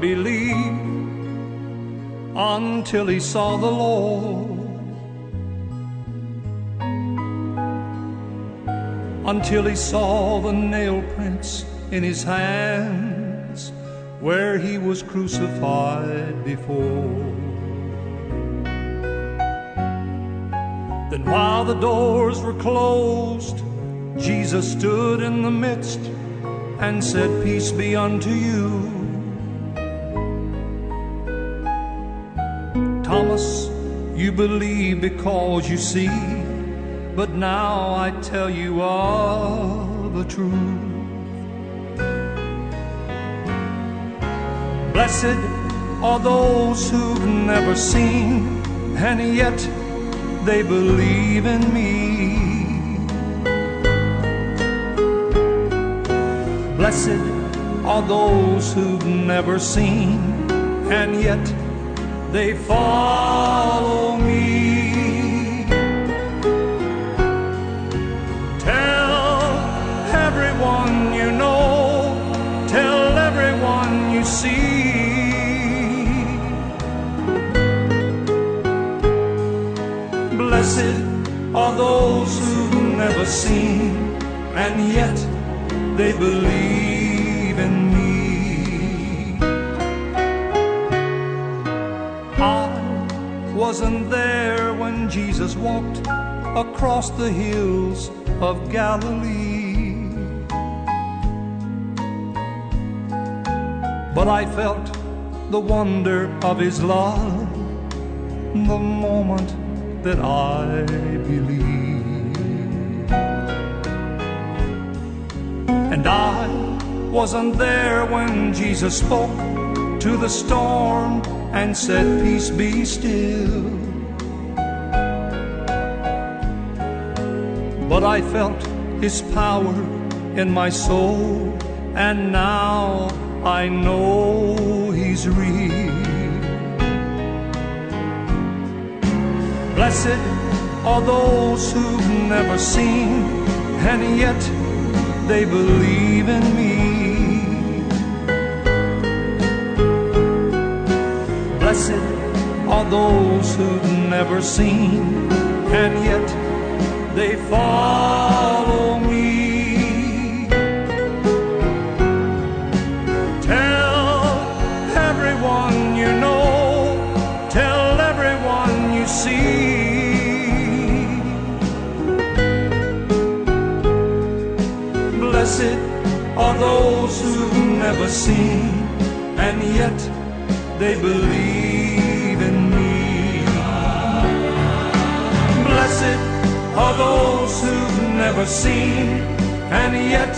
Believe until he saw the Lord. Until he saw the nail prints in his hands where he was crucified before. Then, while the doors were closed, Jesus stood in the midst and said, Peace be unto you. Thomas, you believe because you see, but now I tell you of the truth. Blessed are those who've never seen, and yet they believe in me. Blessed are those who've never seen, and yet they follow me. Tell everyone you know, tell everyone you see. Blessed are those who've never seen, and yet they believe wasn't there when Jesus walked across the hills of Galilee. But I felt the wonder of his love the moment that I believed. And I wasn't there when Jesus spoke to the storm and said, Peace be still. But I felt his power in my soul, and now I know he's real. Blessed are those who've never seen, and yet they believe in me. Blessed are those who've never seen, and yet they follow me. Tell everyone you know, tell everyone you see. Blessed are those who've never seen, and yet they believe those who've never seen, and yet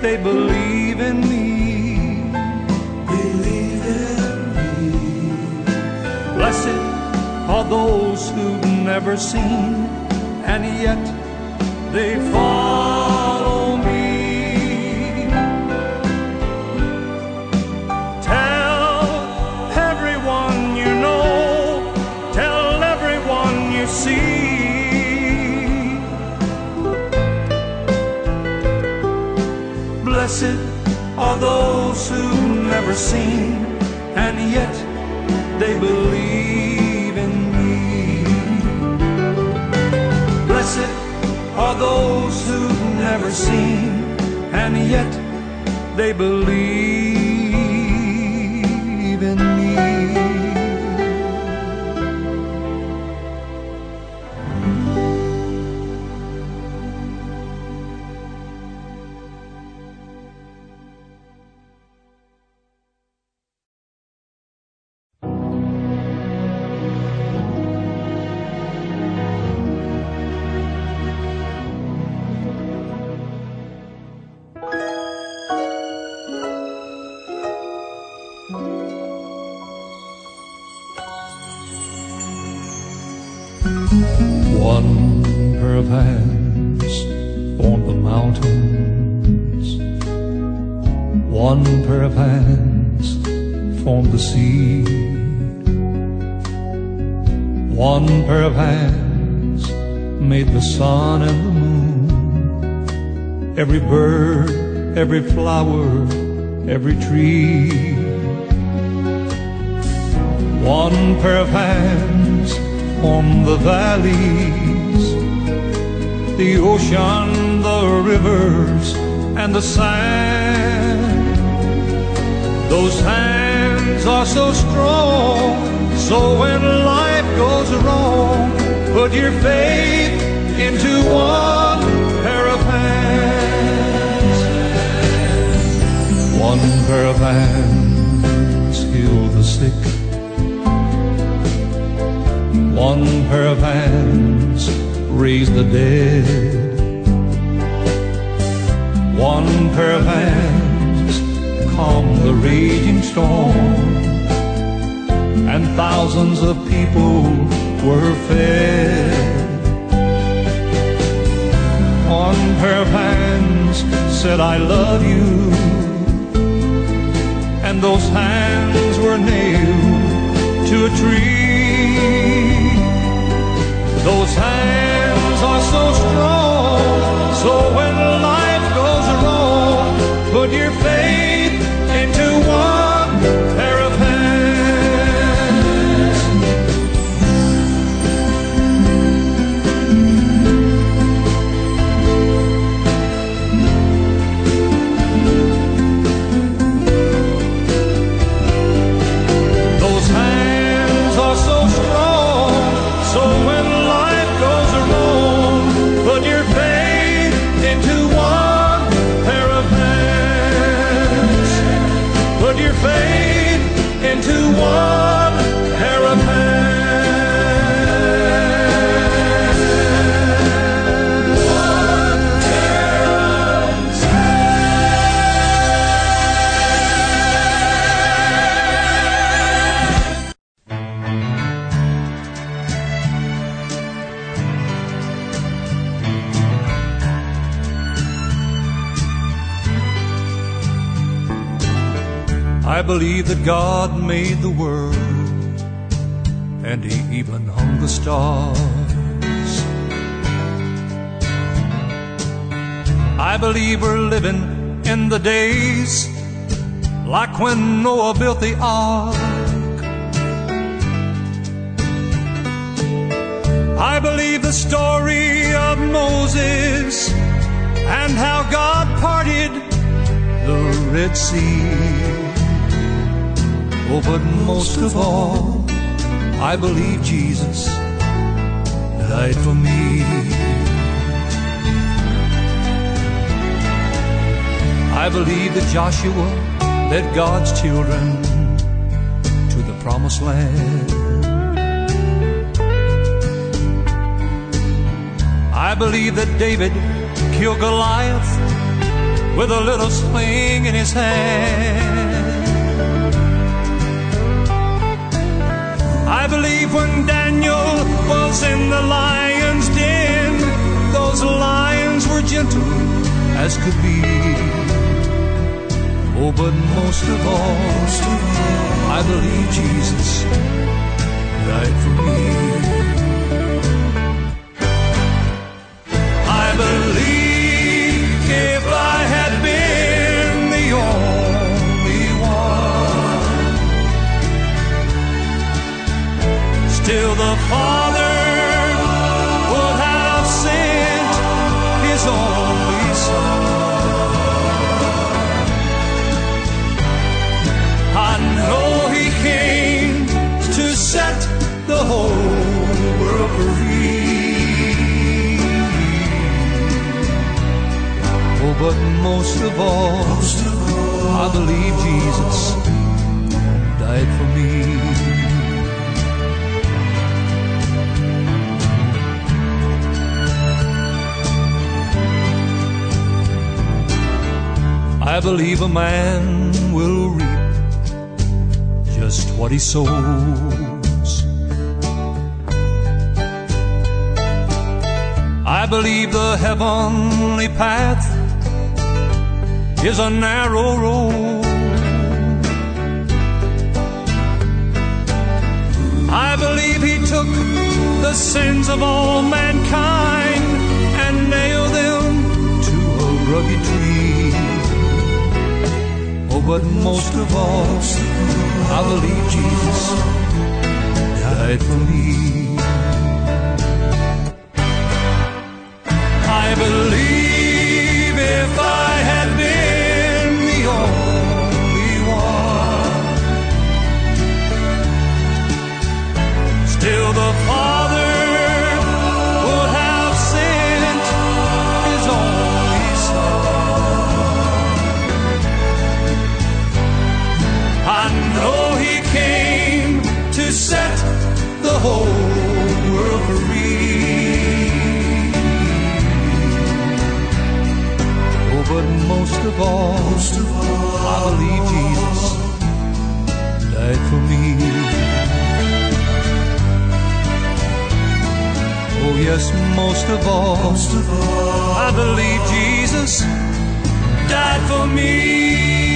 they believe in me. Believe in me. Blessed are those who've never seen, and yet they follow seen, and yet they believe in me. Blessed are those who've never seen, and yet they believe the sand. Those hands are so strong, so when life goes wrong, put your faith into one pair of hands. One pair of hands heal the sick. One pair of hands raise the dead. One pair of hands calm the raging storm. And thousands of people were fed. One pair of hands said, I love you. And those hands were nailed to a tree. Those hands are so strong, so when your faith I believe that God made the world and He even hung the stars. I believe we're living in the days like when Noah built the ark. I believe the story of Moses and how God parted the Red Sea. Oh, but most of all, I believe Jesus died for me. I believe that Joshua led God's children to the promised land. I believe that David killed Goliath with a little sling in his hand. I believe when Daniel was in the lion's den, those lions were gentle as could be. Oh, but most of all, I believe Jesus died for me. World free. Oh, but most of all, I believe Jesus died for me. Believe a man will reap just what he sows. I believe the heavenly path is a narrow road. I believe he took the sins of all mankind and nailed them to a rugged tree. But most of all, I believe Jesus died for me. But most of all, most of all, I believe Jesus died for me. Oh, yes, most of all, most of all, I believe Jesus died for me.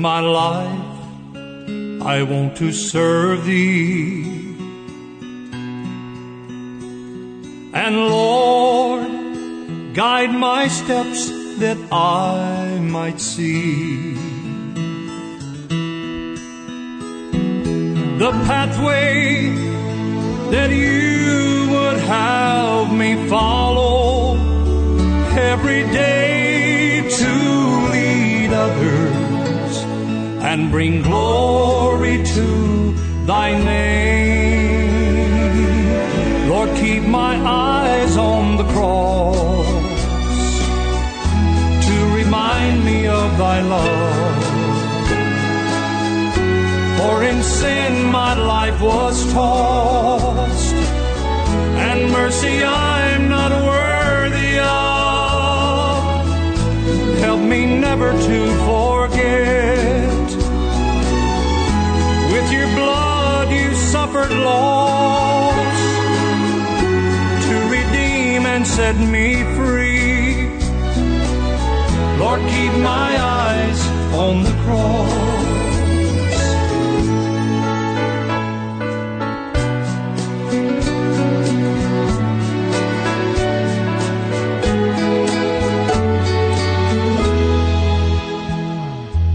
My life I want to serve thee. And Lord, guide my steps that I might see the pathway that you would have me follow every day and bring glory to thy name. Lord, keep my eyes on the cross to remind me of thy love. For in sin my life was tossed, and mercy I'm not worthy of. Help me never to suffered loss to redeem and set me free. Lord, keep my eyes on the cross.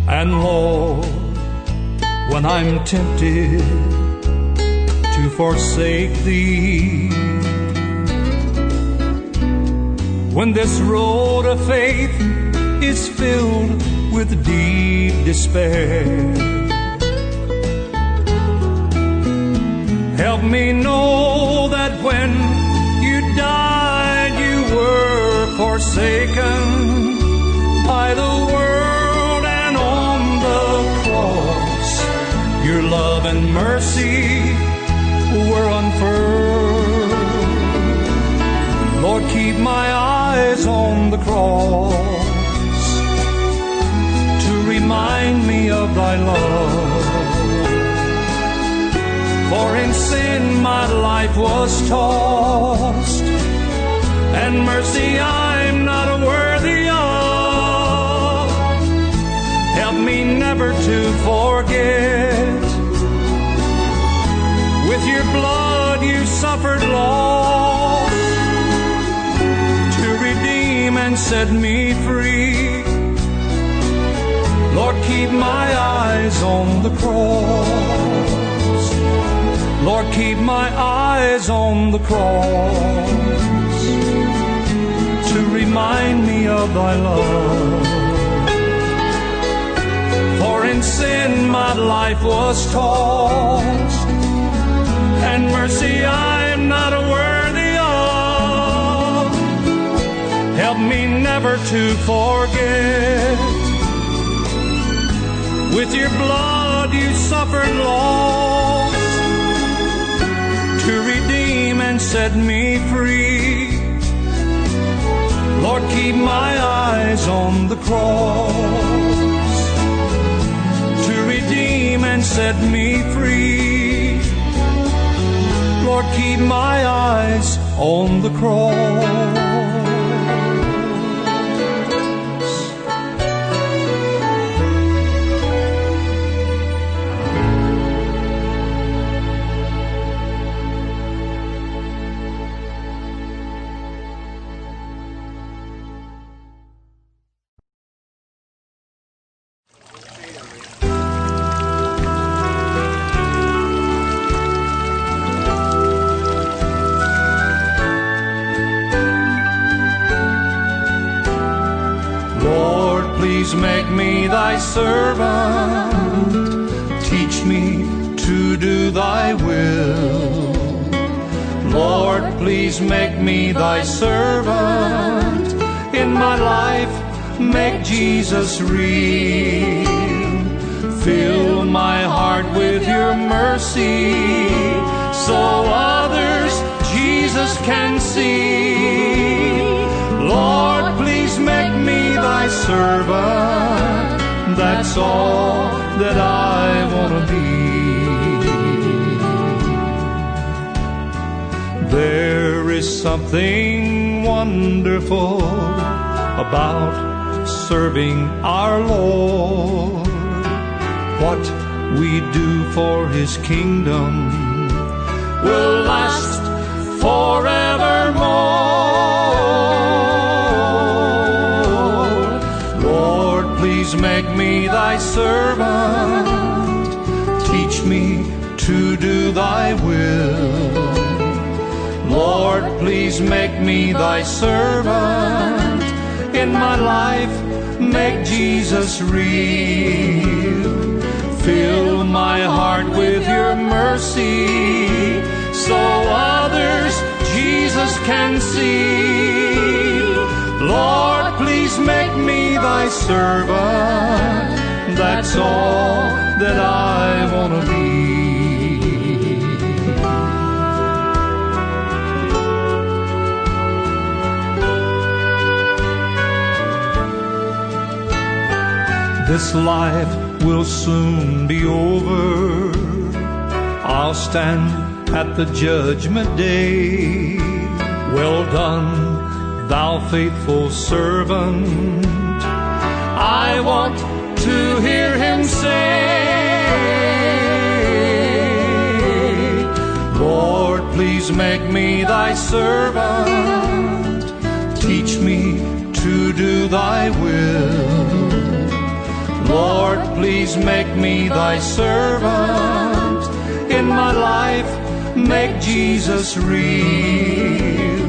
And Lord, when I'm tempted forsake thee. When this road of faith is filled with deep despair, help me know that when you died, you were forsaken by the world, and on the cross, your love and mercy unfurled. Lord, keep my eyes on the cross to remind me of thy love. For in sin my life was tossed, and mercy I'm not worthy of. Help me never to forget. With your blood suffered loss to redeem and set me free. Lord, keep my eyes on the cross. Lord, keep my eyes on the cross to remind me of thy love. For in sin my life was tossed, and mercy I'm me never to forget. With your blood you suffered loss to redeem and set me free. Lord, keep my eyes on the cross to redeem and set me free. Lord, keep my eyes on the cross. Make me thy servant. In my life, make Jesus real. Fill my heart with your mercy so others Jesus can see. Lord, please make me thy servant. That's all that I want to be. There something wonderful about serving our Lord. What we do for his kingdom will last forevermore. Lord, please make me thy servant. Teach me to do thy will. Please make me thy servant. In my life, make Jesus real. Fill my heart with your mercy so others Jesus can see. Lord, please make me thy servant. That's all that I want to be. This life will soon be over. I'll stand at the judgment day. Well done, thou faithful servant. I want to hear him say, Lord, please make me thy servant. Teach me to do thy will. Lord, please make me thy servant. In my life, make Jesus real.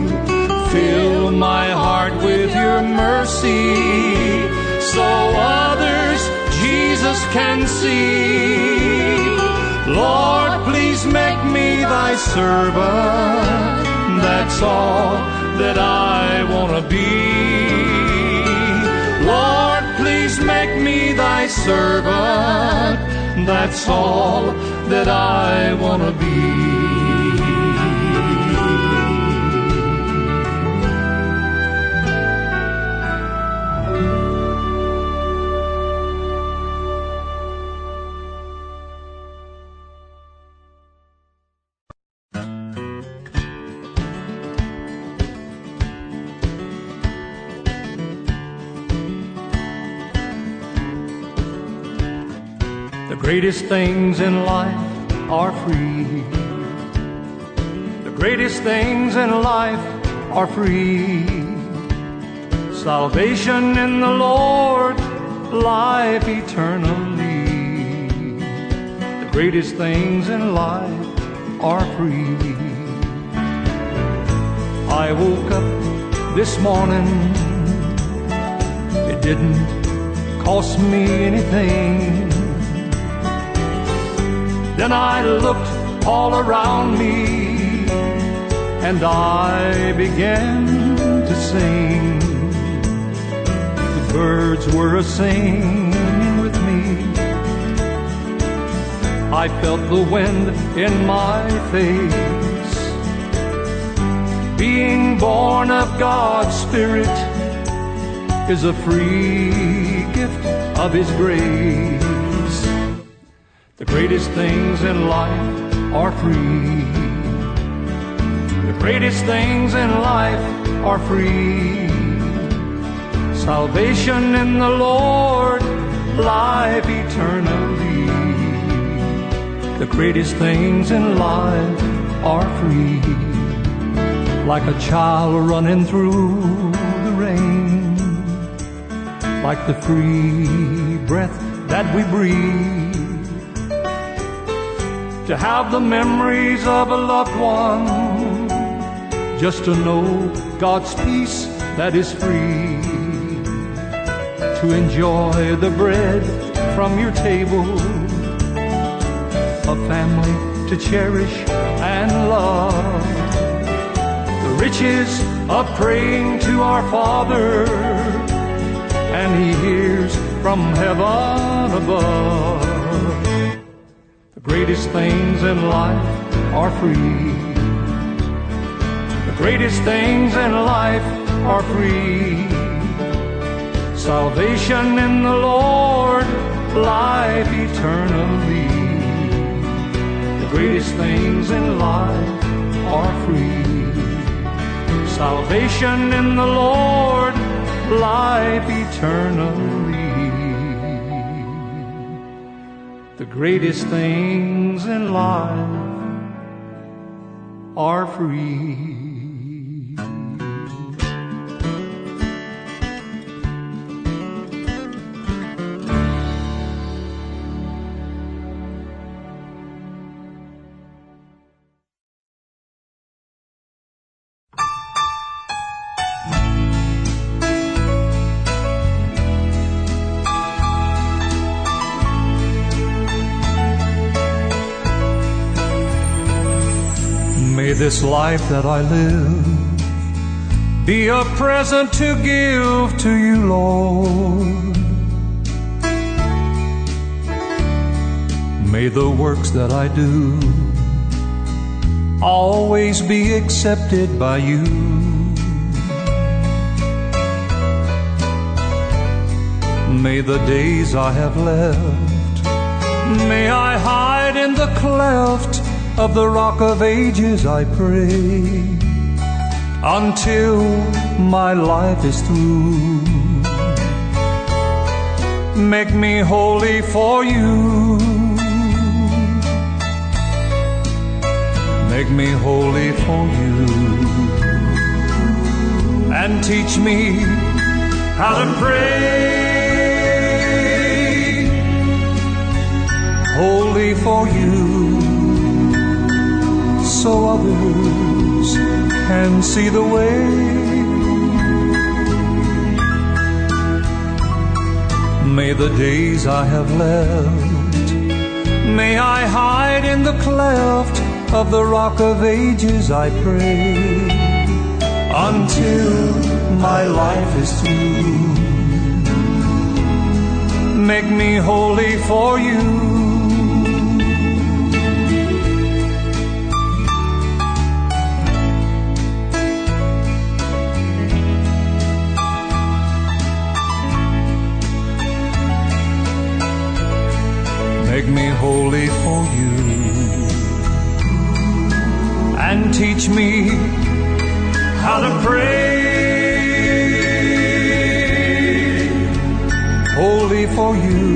Fill my heart with your mercy so others Jesus can see. Lord, please make me thy servant. That's all that I want to be. Please make me thy servant. That's all that I want to be. Greatest things in life are free. The greatest things in life are free. Salvation in the Lord, life eternally. The greatest things in life are free. I woke up this morning, it didn't cost me anything. Then I looked all around me and I began to sing. The birds were a singing with me. I felt the wind in my face. Being born of God's Spirit is a free gift of His grace. The greatest things in life are free. The greatest things in life are free. Salvation in the Lord, life eternally. The greatest things in life are free. Like a child running through the rain. Like the free breath that we breathe to have the memories of a loved one, just to know God's peace that is free, to enjoy the bread from your table, a family to cherish and love, the riches of praying to our Father, and He hears from heaven above greatest things in life are free. The greatest things in life are free. Salvation in the Lord, life eternally. The greatest things in life are free. Salvation in the Lord, life eternally. The greatest things in life are free. This life that I live be a present to give to you, Lord. May the works that I do always be accepted by you. May the days I have left, may I hide in the cleft of the rock of ages, I pray, until my life is through. Make me holy for you. Make me holy for you. And teach me how to pray holy for you so others can see the way. May the days I have left, may I hide in the cleft of the rock of ages, I pray, until my life is through. Make me holy for you. Holy for you. And teach me how to pray holy for you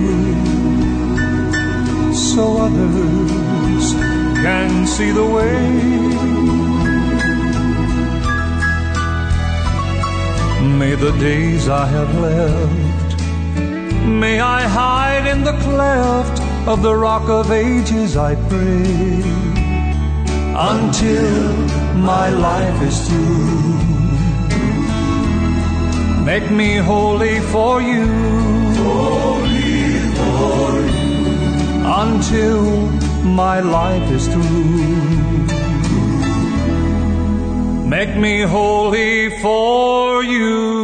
so others can see the way. May the days I have left may I hide in the cleft of the rock of ages, I pray, until my life is through. Make me holy for you, holy for you, until my life is through. Make me holy for you.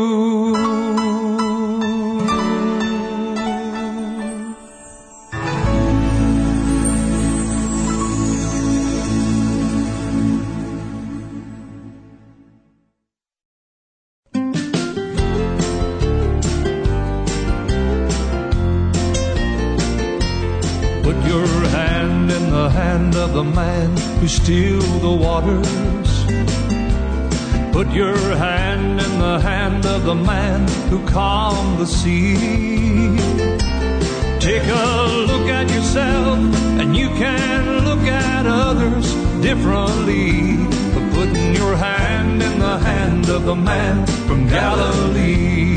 Look at yourself and you can look at others differently. But putting your hand in the hand of the man from Galilee.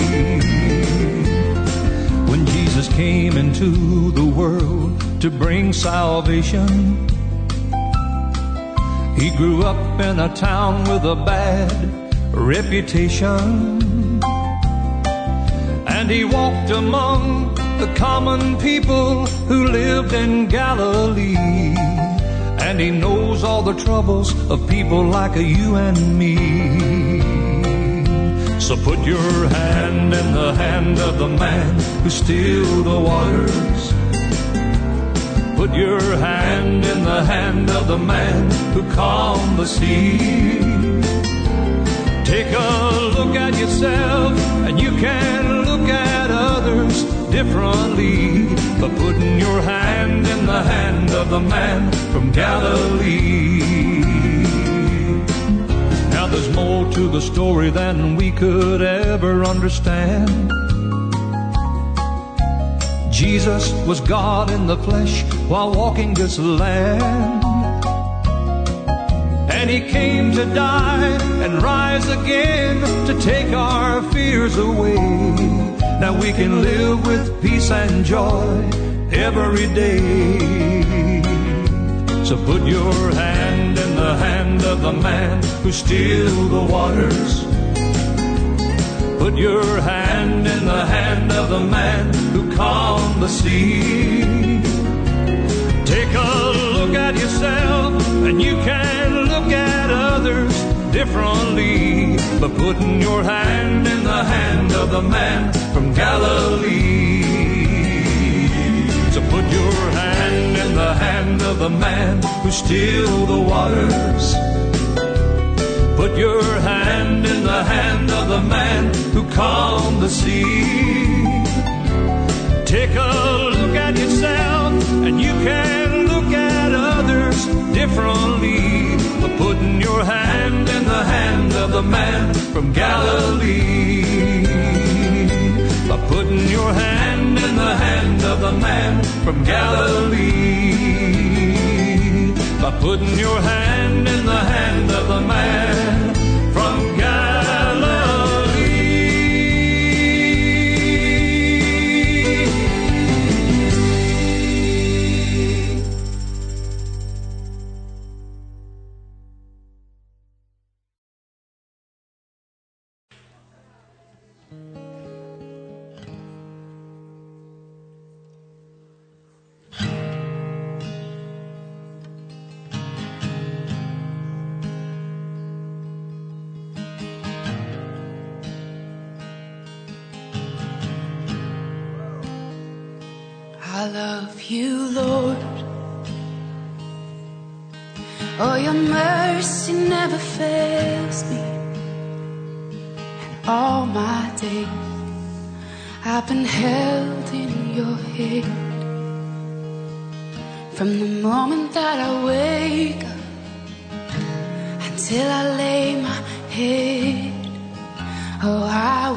When Jesus came into the world to bring salvation, he grew up in a town with a bad reputation. And he walked among the common people who lived in Galilee. And he knows all the troubles of people like you and me. So put your hand in the hand of the man who still the waters Put your hand in the hand of the man who calmed the sea. Take a look at yourself and you can look at others differently. But putting your hand in the hand of the man from Galilee. Now there's more to the story than we could ever understand. Jesus was God in the flesh while walking this land. And he came to die and rise again to take our fears away. Now we can live with peace and joy every day. So put your hand in the hand of the man who still the waters Put your hand in the hand of the man who calmed the sea. Take a look at yourself differently. But putting your hand in the hand of the man from Galilee. So put your hand in the hand of the man who still the waters. Put your hand in the hand of the man who calmed the sea. Take a look at yourself and you can look at others differently. Putting your hand in the hand of the man from Galilee. By putting your hand in the hand of the man from Galilee by putting your hand in the hand of the man from Galilee.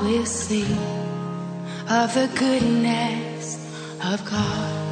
Will sing of the goodness of God.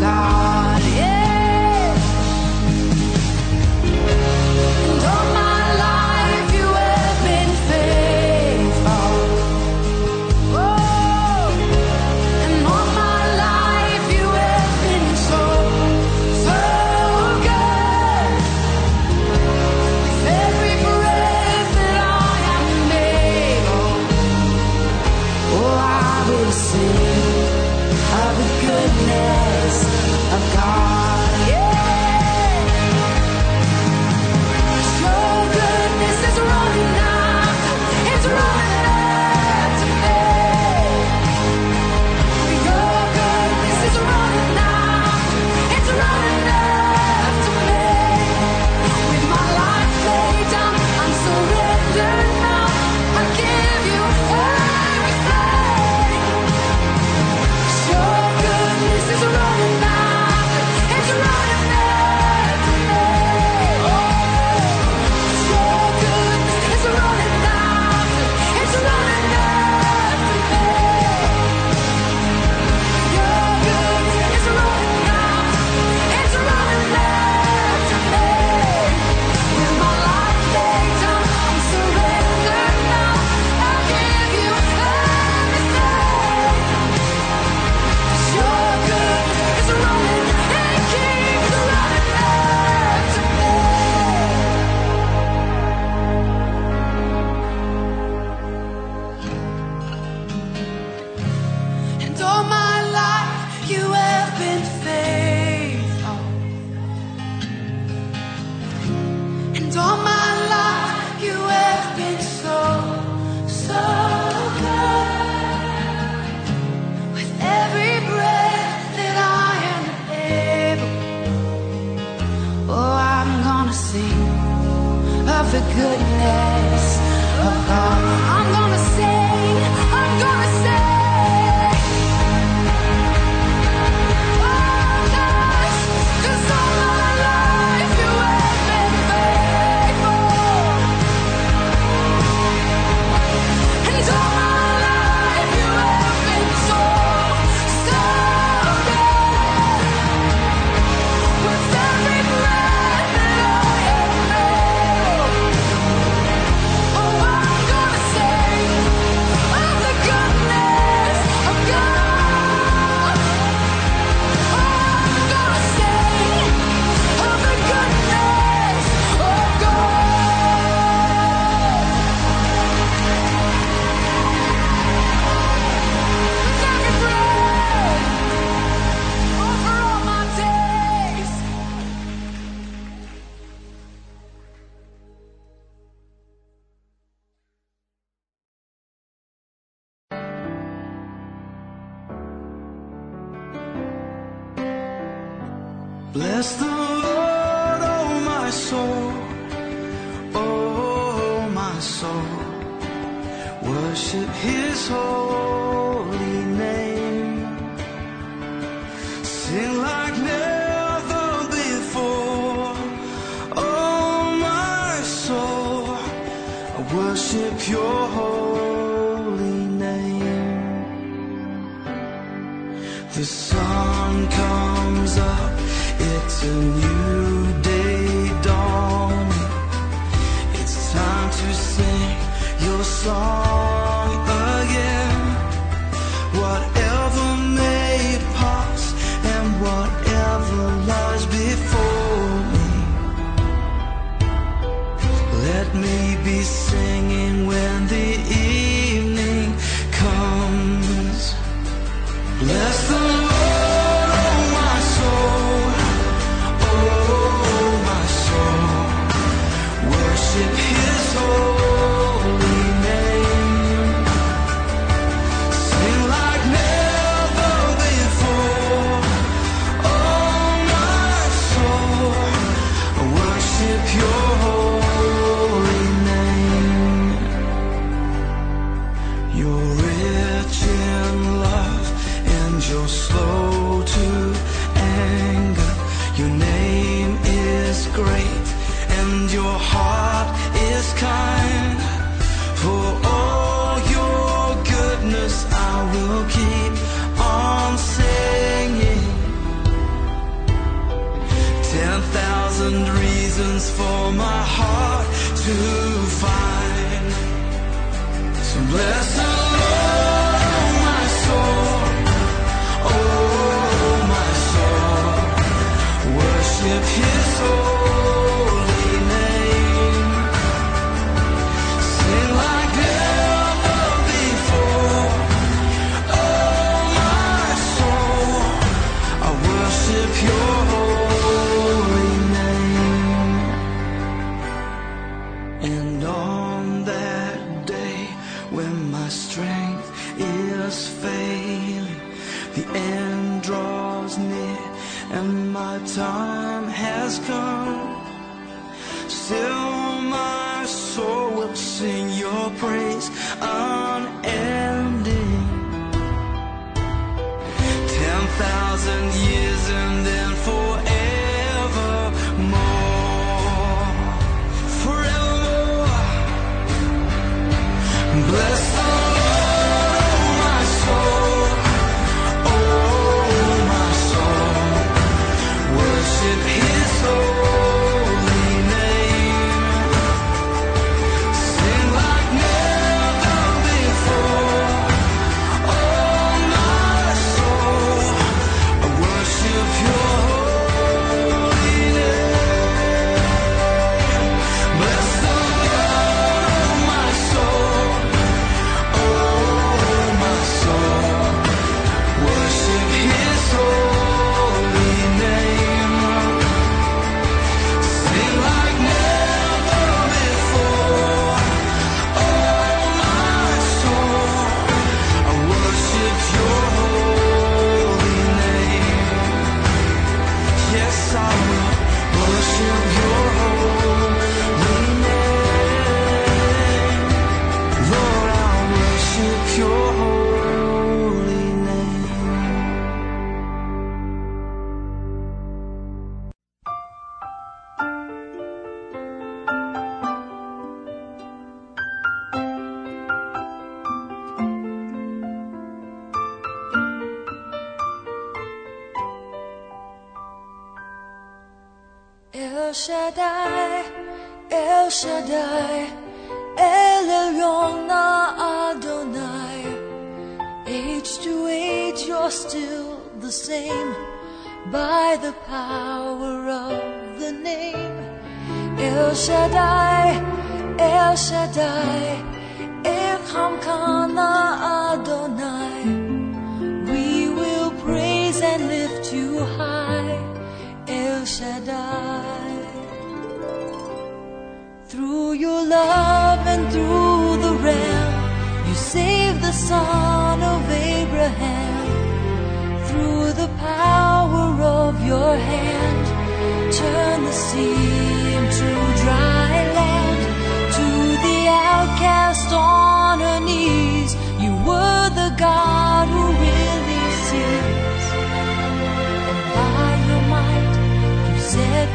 Worship his home. too high, El Shaddai. Through your love and through the realm, you save the son of Abraham. Through the power of your hand, turn the sea into dry land. To the outcast on her knees, you were the God.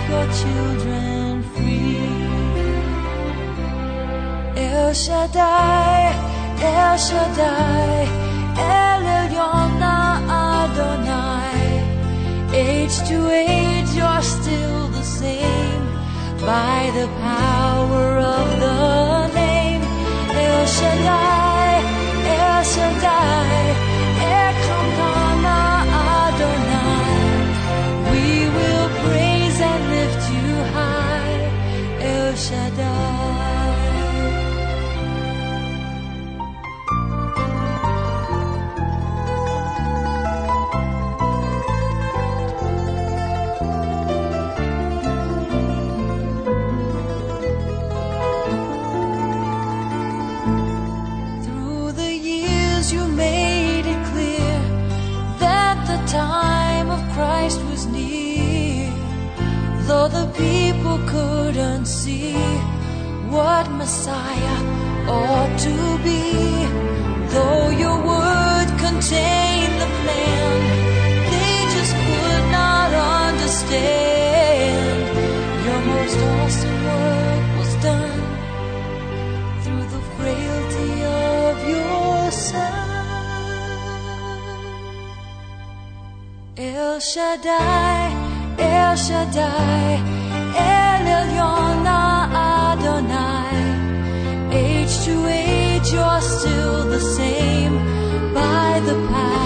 your children free. El Shaddai, El Shaddai, El Elyon Adonai. Age to age, you're still the same by the power of the name El Shaddai. what Messiah ought to be, though your word contained the plan, they just could not understand. Your most awesome work was done through the frailty of your son. El Shaddai, El Shaddai, El Elyon. Adonai. Age to age, you're still the same by the power.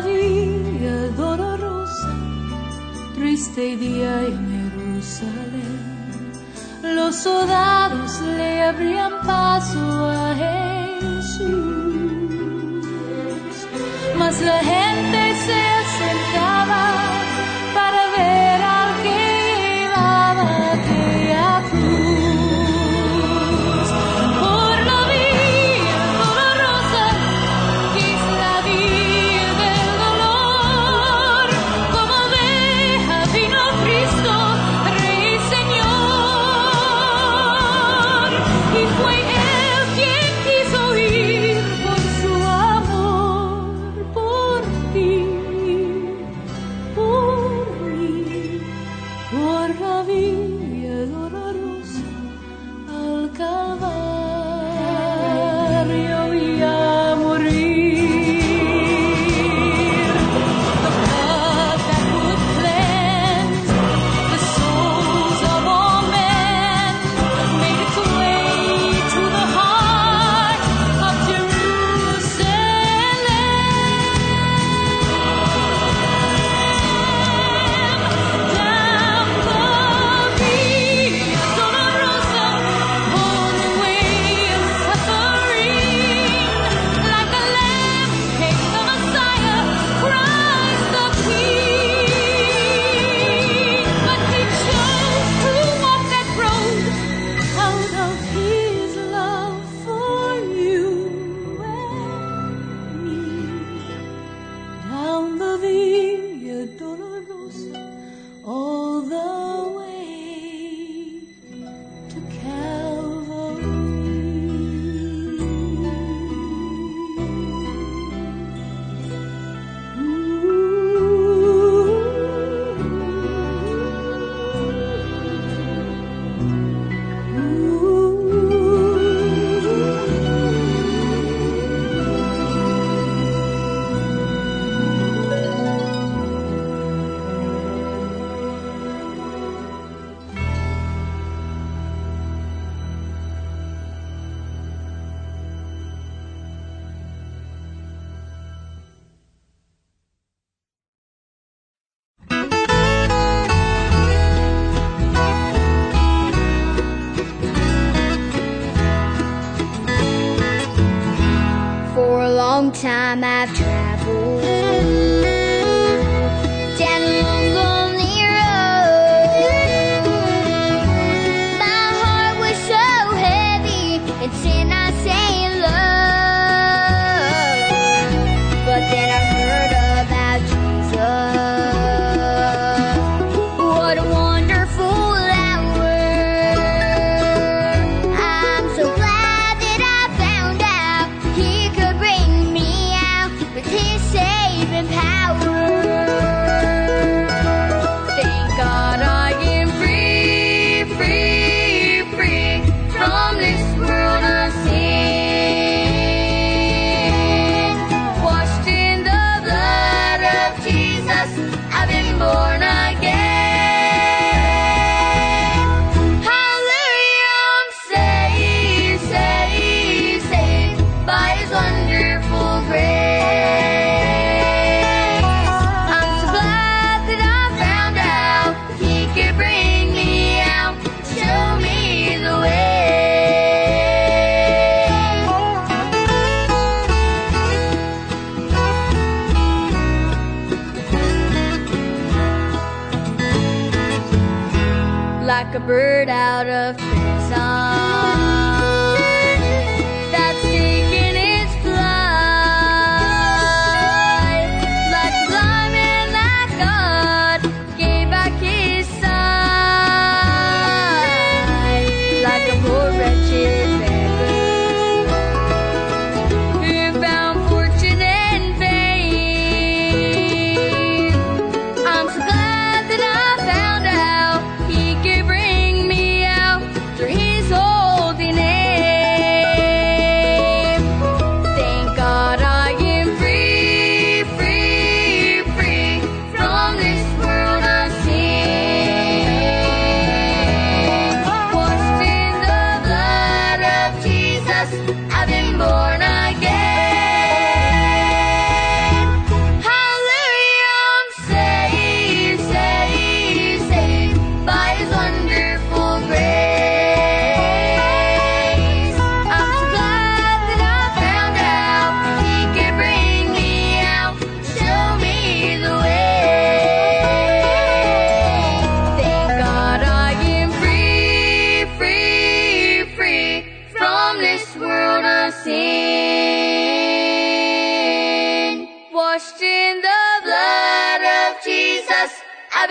todavía dolorosa, triste día en Jerusalén. Los soldados le abrían paso a Jesús, mas la gente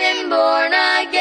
been born again.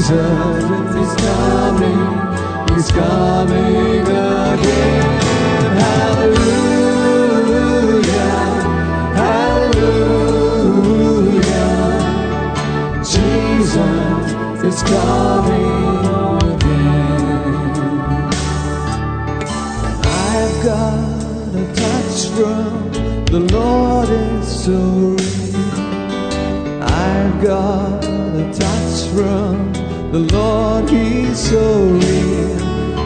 Jesus is coming, He's coming again. Hallelujah, hallelujah. Jesus is coming again. I've got a touch from the Lord is so real. I've got a touch from the Lord, He's so real.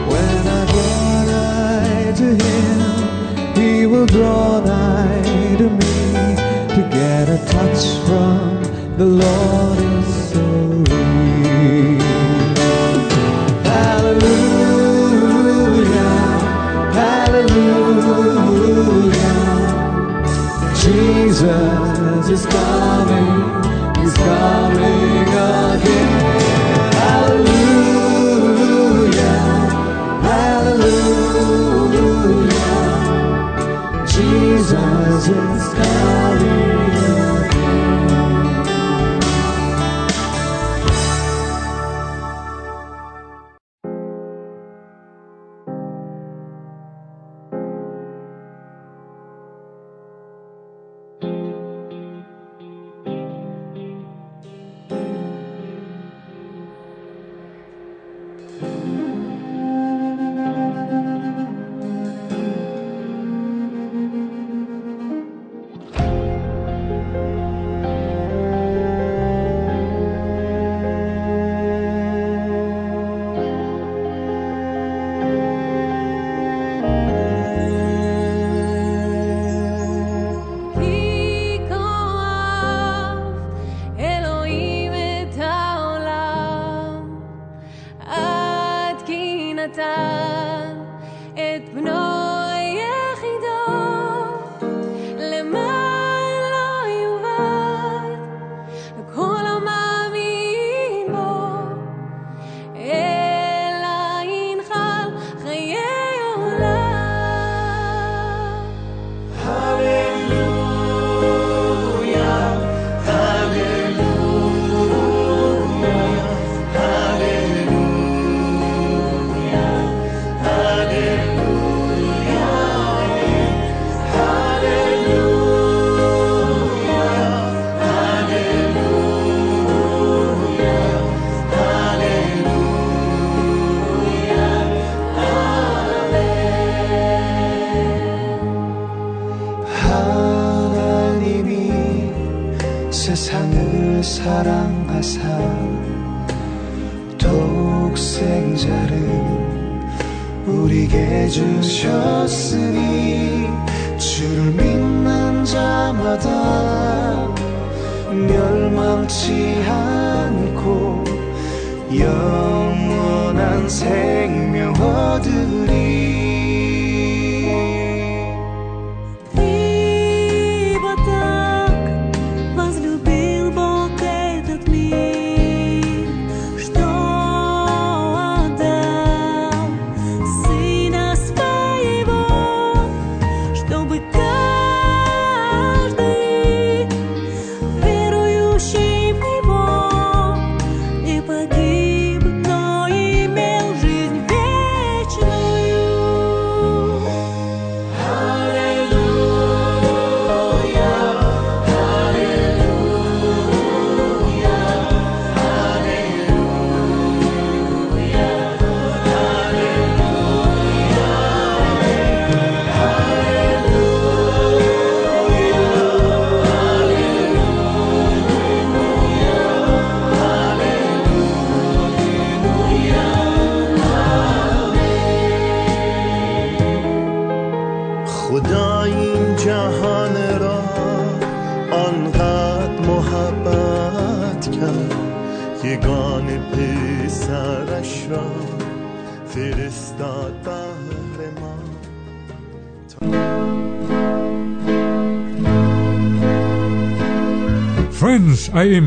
When I draw nigh to Him, He will draw nigh to me to get a touch from the Lord.